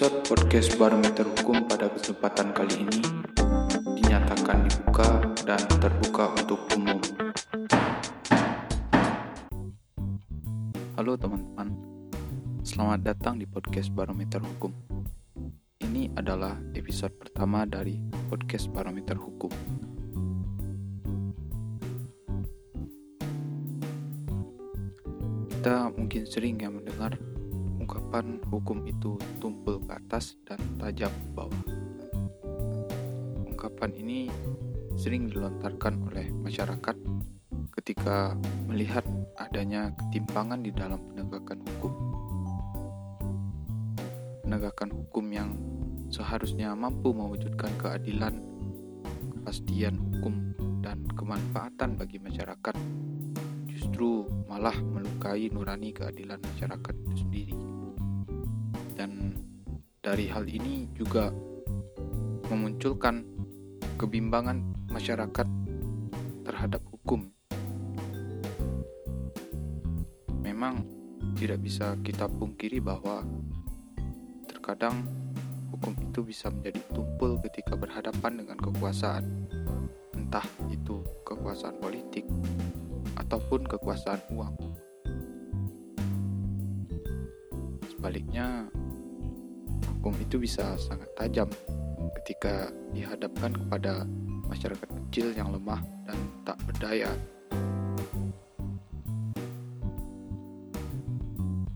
Episode podcast Barometer Hukum pada kesempatan kali ini dinyatakan dibuka dan terbuka untuk umum. Halo teman-teman, selamat datang di podcast Barometer Hukum. Ini adalah episode pertama dari podcast Barometer Hukum. Kita mungkin sering ya mendengar ungkapan hukum itu tumpul ke atas dan tajam ke bawah. Ungkapan ini sering dilontarkan oleh masyarakat ketika melihat adanya ketimpangan di dalam penegakan hukum. Penegakan hukum yang seharusnya mampu mewujudkan keadilan, kepastian hukum, dan kemanfaatan bagi masyarakat justru malah melukai nurani keadilan masyarakat itu sendiri. Dari hal ini juga memunculkan kebimbangan masyarakat terhadap hukum. Memang tidak bisa kita pungkiri bahwa terkadang hukum itu bisa menjadi tumpul ketika berhadapan dengan kekuasaan, entah itu kekuasaan politik ataupun kekuasaan uang. Sebaliknya, hukum itu bisa sangat tajam ketika dihadapkan kepada masyarakat kecil yang lemah dan tak berdaya.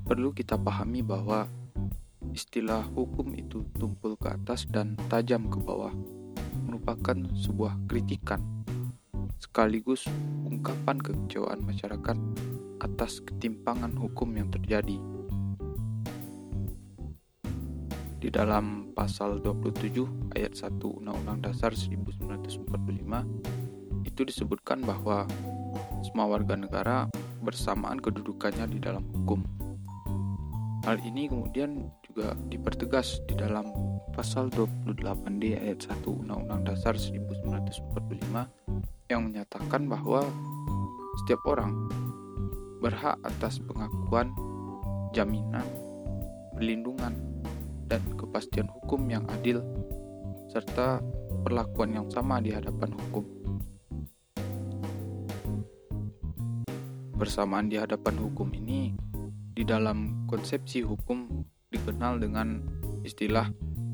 Perlu kita pahami bahwa istilah hukum itu tumpul ke atas dan tajam ke bawah merupakan sebuah kritikan sekaligus ungkapan kekecewaan masyarakat atas ketimpangan hukum yang terjadi. Di dalam pasal 27 ayat 1 Undang-Undang Dasar 1945 itu disebutkan bahwa semua warga negara bersamaan kedudukannya di dalam hukum. Hal ini kemudian juga dipertegas di dalam pasal 28D ayat 1 Undang-Undang Dasar 1945 yang menyatakan bahwa setiap orang berhak atas pengakuan, jaminan, perlindungan, dan kepastian hukum yang adil, serta perlakuan yang sama di hadapan hukum. Bersamaan di hadapan hukum ini, di dalam konsepsi hukum dikenal dengan istilah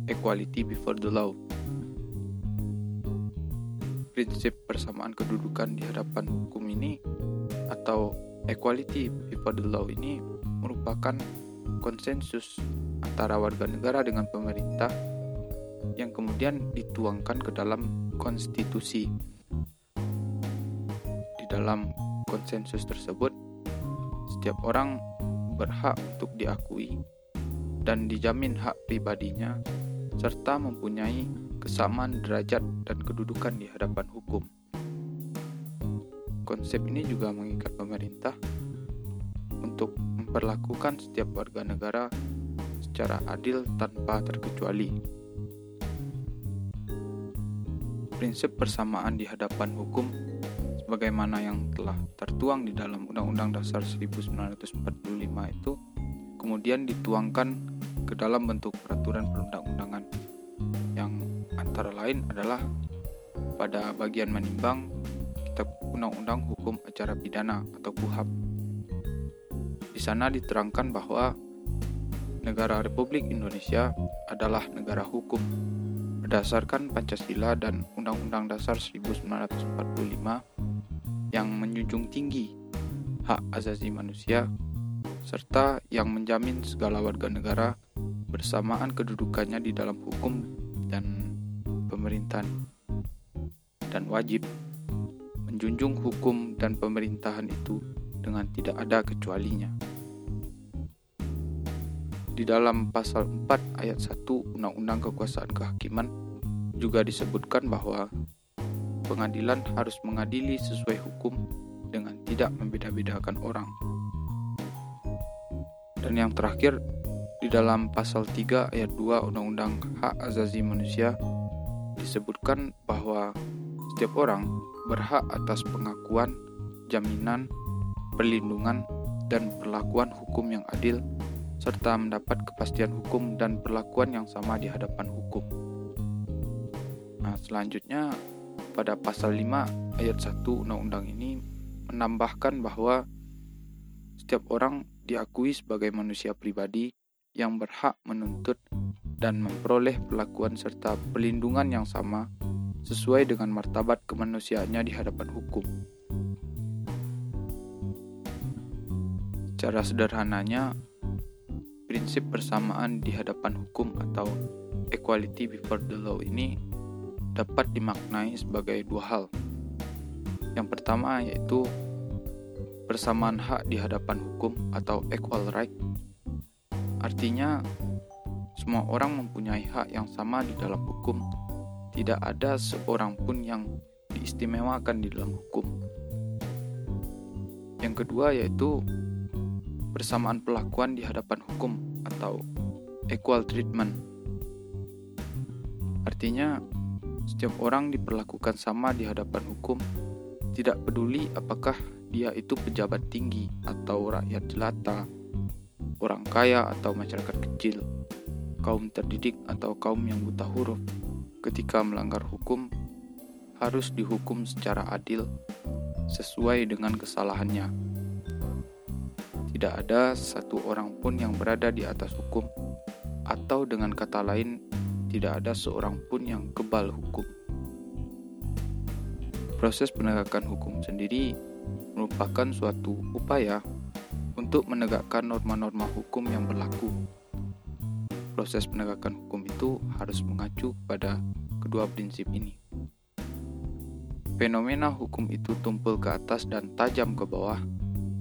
equality before the law. Prinsip persamaan kedudukan di hadapan hukum ini atau equality before the law ini merupakan konsensus antara warga negara dengan pemerintah yang kemudian dituangkan ke dalam konstitusi. Di dalam konsensus tersebut, setiap orang berhak untuk diakui dan dijamin hak pribadinya serta mempunyai kesamaan derajat dan kedudukan di hadapan hukum. Konsep ini juga mengikat pemerintah untuk memperlakukan setiap warga negara secara adil tanpa terkecuali. Prinsip persamaan di hadapan hukum sebagaimana yang telah tertuang di dalam Undang-Undang Dasar 1945 itu kemudian dituangkan ke dalam bentuk peraturan perundang-undangan yang antara lain adalah pada bagian menimbang Kitab Undang-Undang Hukum Acara Pidana atau KUHAP. Di sana diterangkan bahwa negara Republik Indonesia adalah negara hukum berdasarkan Pancasila dan Undang-Undang Dasar 1945 yang menjunjung tinggi hak asasi manusia serta yang menjamin segala warga negara bersamaan kedudukannya di dalam hukum dan pemerintahan dan wajib menjunjung hukum dan pemerintahan itu dengan tidak ada kecualinya di dalam pasal 4 ayat 1 Undang-Undang Kekuasaan Kehakiman juga disebutkan bahwa pengadilan harus mengadili sesuai hukum dengan tidak membeda-bedakan orang. Dan yang terakhir, di dalam pasal 3 ayat 2 Undang-Undang Hak Azazi Manusia disebutkan bahwa setiap orang berhak atas pengakuan, jaminan, perlindungan, dan perlakuan hukum yang adil serta mendapat kepastian hukum dan perlakuan yang sama di hadapan hukum. Nah, selanjutnya pada pasal 5 ayat 1 undang-undang ini menambahkan bahwa setiap orang diakui sebagai manusia pribadi yang berhak menuntut dan memperoleh perlakuan serta perlindungan yang sama sesuai dengan martabat kemanusiaannya di hadapan hukum. Secara sederhananya, prinsip persamaan di hadapan hukum atau equality before the law ini dapat dimaknai sebagai dua hal. Yang pertama yaitu persamaan hak di hadapan hukum atau equal right. Artinya, semua orang mempunyai hak yang sama di dalam hukum. Tidak ada seorang pun yang diistimewakan di dalam hukum. Yang kedua yaitu persamaan perlakuan di hadapan hukum atau equal treatment. Artinya, setiap orang diperlakukan sama di hadapan hukum, tidak peduli apakah dia itu pejabat tinggi atau rakyat jelata, orang kaya atau masyarakat kecil, kaum terdidik atau kaum yang buta huruf. Ketika melanggar hukum, harus dihukum secara adil sesuai dengan kesalahannya. Tidak ada satu orang pun yang berada di atas hukum, atau dengan kata lain, tidak ada seorang pun yang kebal hukum. Proses penegakan hukum sendiri merupakan suatu upaya untuk menegakkan norma-norma hukum yang berlaku. Proses penegakan hukum itu harus mengacu pada kedua prinsip ini. Fenomena hukum itu tumpul ke atas dan tajam ke bawah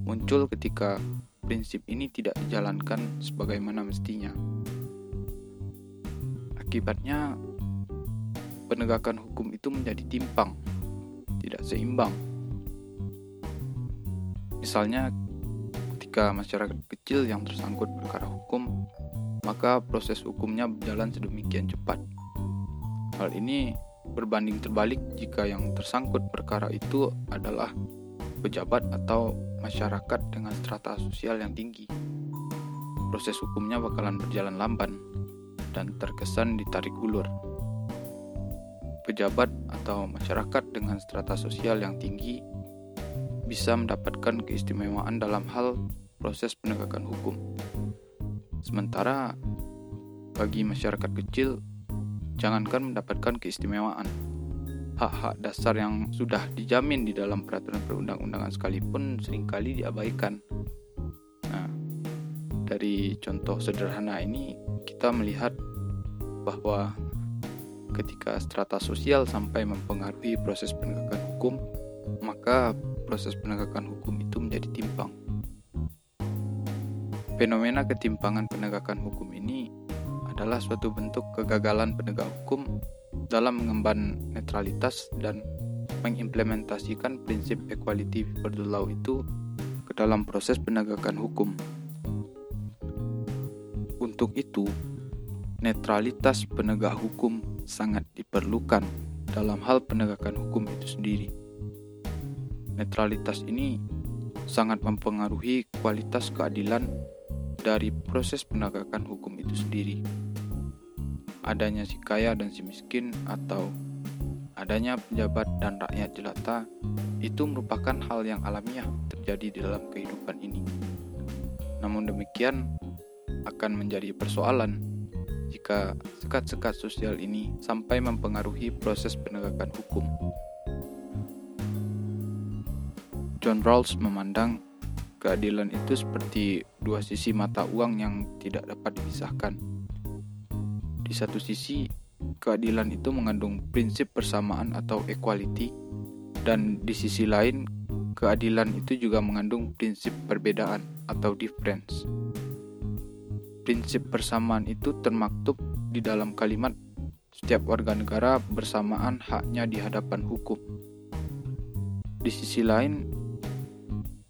muncul ketika prinsip ini tidak dijalankan sebagaimana mestinya. Akibatnya, penegakan hukum itu menjadi timpang, tidak seimbang. Misalnya, ketika masyarakat kecil yang tersangkut perkara hukum, maka proses hukumnya berjalan sedemikian cepat. Hal ini berbanding terbalik jika yang tersangkut perkara itu adalah pejabat atau masyarakat dengan strata sosial yang tinggi. Proses hukumnya bakalan berjalan lamban dan terkesan ditarik ulur. Pejabat atau masyarakat dengan strata sosial yang tinggi bisa mendapatkan keistimewaan dalam hal proses penegakan hukum. Sementara bagi masyarakat kecil, jangankan mendapatkan keistimewaan, hak-hak dasar yang sudah dijamin di dalam peraturan perundang-undangan sekalipun sering kali diabaikan. Nah, dari contoh sederhana ini kita melihat bahwa ketika strata sosial sampai mempengaruhi proses penegakan hukum, maka proses penegakan hukum itu menjadi timpang. Fenomena ketimpangan penegakan hukum ini adalah suatu bentuk kegagalan penegak hukum dalam mengemban netralitas dan mengimplementasikan prinsip equality before the law itu ke dalam proses penegakan hukum. Untuk itu, netralitas penegak hukum sangat diperlukan dalam hal penegakan hukum itu sendiri. Netralitas ini sangat mempengaruhi kualitas keadilan dari proses penegakan hukum itu sendiri adanya si kaya dan si miskin atau adanya pejabat dan rakyat jelata itu merupakan hal yang alamiah terjadi di dalam kehidupan ini. Namun demikian akan menjadi persoalan jika sekat-sekat sosial ini sampai mempengaruhi proses penegakan hukum. John Rawls memandang keadilan itu seperti dua sisi mata uang yang tidak dapat dipisahkan di satu sisi, keadilan itu mengandung prinsip persamaan atau equality, dan di sisi lain, keadilan itu juga mengandung prinsip perbedaan atau difference. Prinsip persamaan itu termaktub di dalam kalimat setiap warga negara bersamaan haknya di hadapan hukum. Di sisi lain,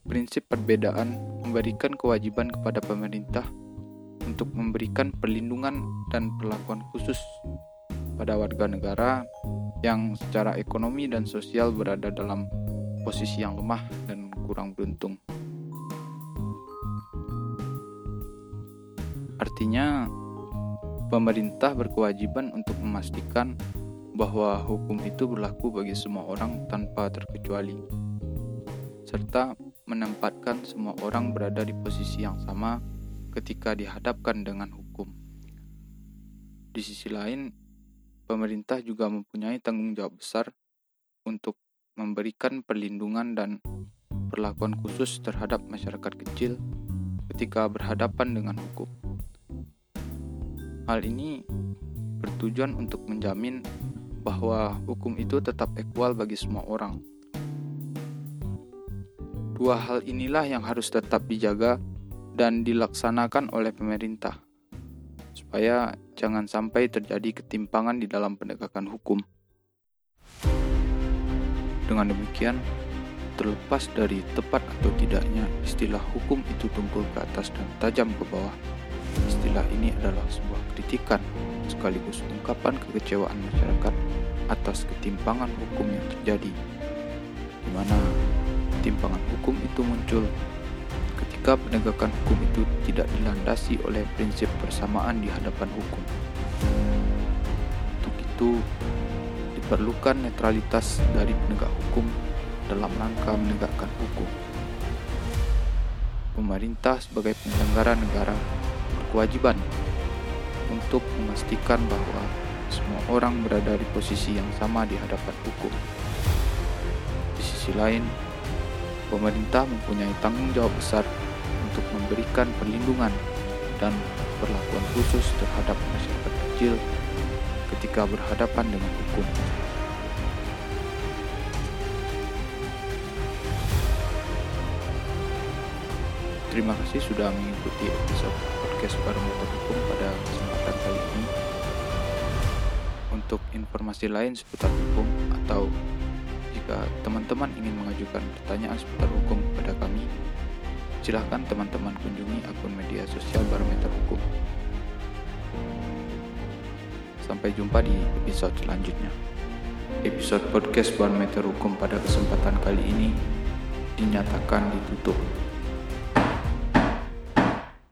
prinsip perbedaan memberikan kewajiban kepada pemerintah untuk memberikan perlindungan dan perlakuan khusus pada warga negara yang secara ekonomi dan sosial berada dalam posisi yang lemah dan kurang beruntung. Artinya, pemerintah berkewajiban untuk memastikan bahwa hukum itu berlaku bagi semua orang tanpa terkecuali, serta menempatkan semua orang berada di posisi yang sama ketika dihadapkan dengan hukum. Di sisi lain, pemerintah juga mempunyai tanggung jawab besar untuk memberikan perlindungan dan perlakuan khusus terhadap masyarakat kecil ketika berhadapan dengan hukum. Hal ini bertujuan untuk menjamin bahwa hukum itu tetap equal bagi semua orang. Dua hal inilah yang harus tetap dijaga dan dilaksanakan oleh pemerintah, supaya jangan sampai terjadi ketimpangan di dalam penegakan hukum. Dengan demikian, terlepas dari tepat atau tidaknya istilah hukum itu tumpul ke atas dan tajam ke bawah, istilah ini adalah sebuah kritikan sekaligus ungkapan kekecewaan masyarakat atas ketimpangan hukum yang terjadi, di mana ketimpangan hukum itu muncul ketika penegakan hukum itu tidak dilandasi oleh prinsip persamaan di hadapan hukum. Untuk itu, diperlukan netralitas dari penegak hukum dalam rangka menegakkan hukum. Pemerintah sebagai penyelenggara negara berkewajiban untuk memastikan bahwa semua orang berada di posisi yang sama di hadapan hukum. Di sisi lain, pemerintah mempunyai tanggung jawab besar memberikan perlindungan dan perlakuan khusus terhadap masyarakat kecil ketika berhadapan dengan hukum. Terima kasih sudah mengikuti episode podcast Barometer Hukum pada kesempatan kali ini. Untuk informasi lain seputar hukum atau jika teman-teman ingin mengajukan pertanyaan seputar hukum kepada kami, silahkan teman-teman kunjungi akun media sosial Barometer Hukum. Sampai jumpa di episode selanjutnya. Episode podcast Barometer Hukum pada kesempatan kali ini dinyatakan ditutup.